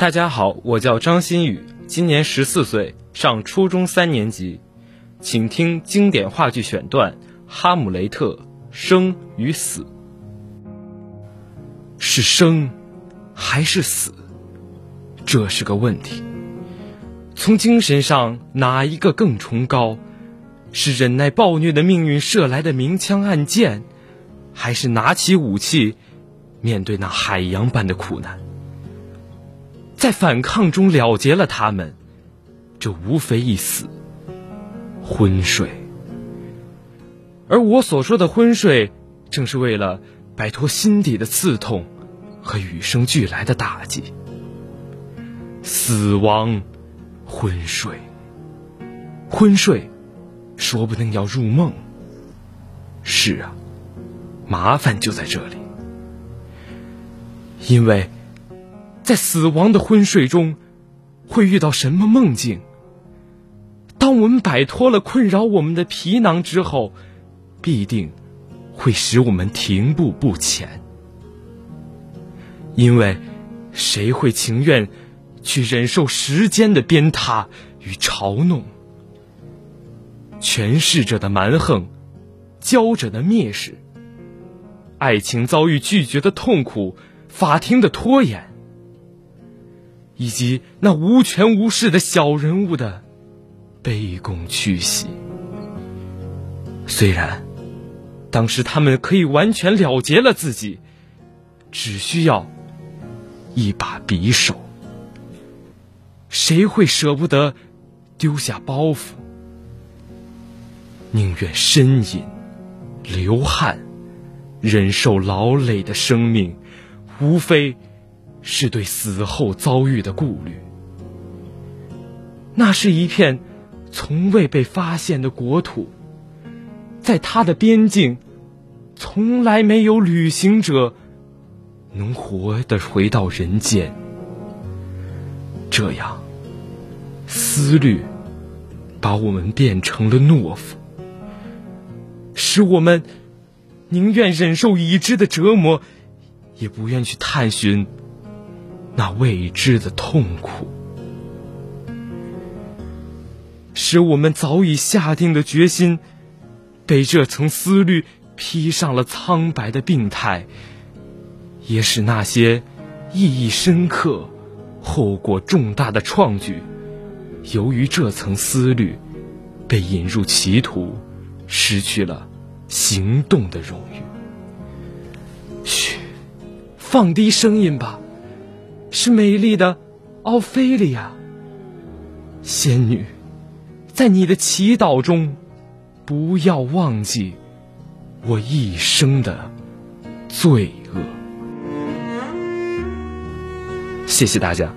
大家好，我叫张馨予，今年十四岁，上初中三年级，请听经典话剧选段《哈姆雷特》生与死。是生，还是死？这是个问题。从精神上，哪一个更崇高？是忍耐暴虐的命运射来的明枪暗箭，还是拿起武器，面对那海洋般的苦难？在反抗中了结了他们，这无非一死，昏睡。而我所说的昏睡，正是为了摆脱心底的刺痛和与生俱来的打击。死亡，昏睡，昏睡，说不定要入梦。是啊，麻烦就在这里，因为。在死亡的昏睡中，会遇到什么梦境？当我们摆脱了困扰我们的皮囊之后，必定会使我们停步不前。因为，谁会情愿去忍受时间的鞭挞与嘲弄？权势者的蛮横，骄者的蔑视，爱情遭遇拒绝的痛苦，法庭的拖延。以及那无权无势的小人物的卑躬屈膝，虽然当时他们可以完全了结了自己，只需要一把匕首，谁会舍不得丢下包袱？宁愿呻吟、流汗、忍受劳累的生命，无非。是对死后遭遇的顾虑。那是一片从未被发现的国土，在它的边境，从来没有旅行者能活的回到人间。这样，思虑把我们变成了懦夫，使我们宁愿忍受已知的折磨，也不愿去探寻。那未知的痛苦，使我们早已下定的决心，被这层思虑披上了苍白的病态；也使那些意义深刻、后果重大的创举，由于这层思虑被引入歧途，失去了行动的荣誉。嘘，放低声音吧。是美丽的奥菲利亚，仙女，在你的祈祷中，不要忘记我一生的罪恶。谢谢大家。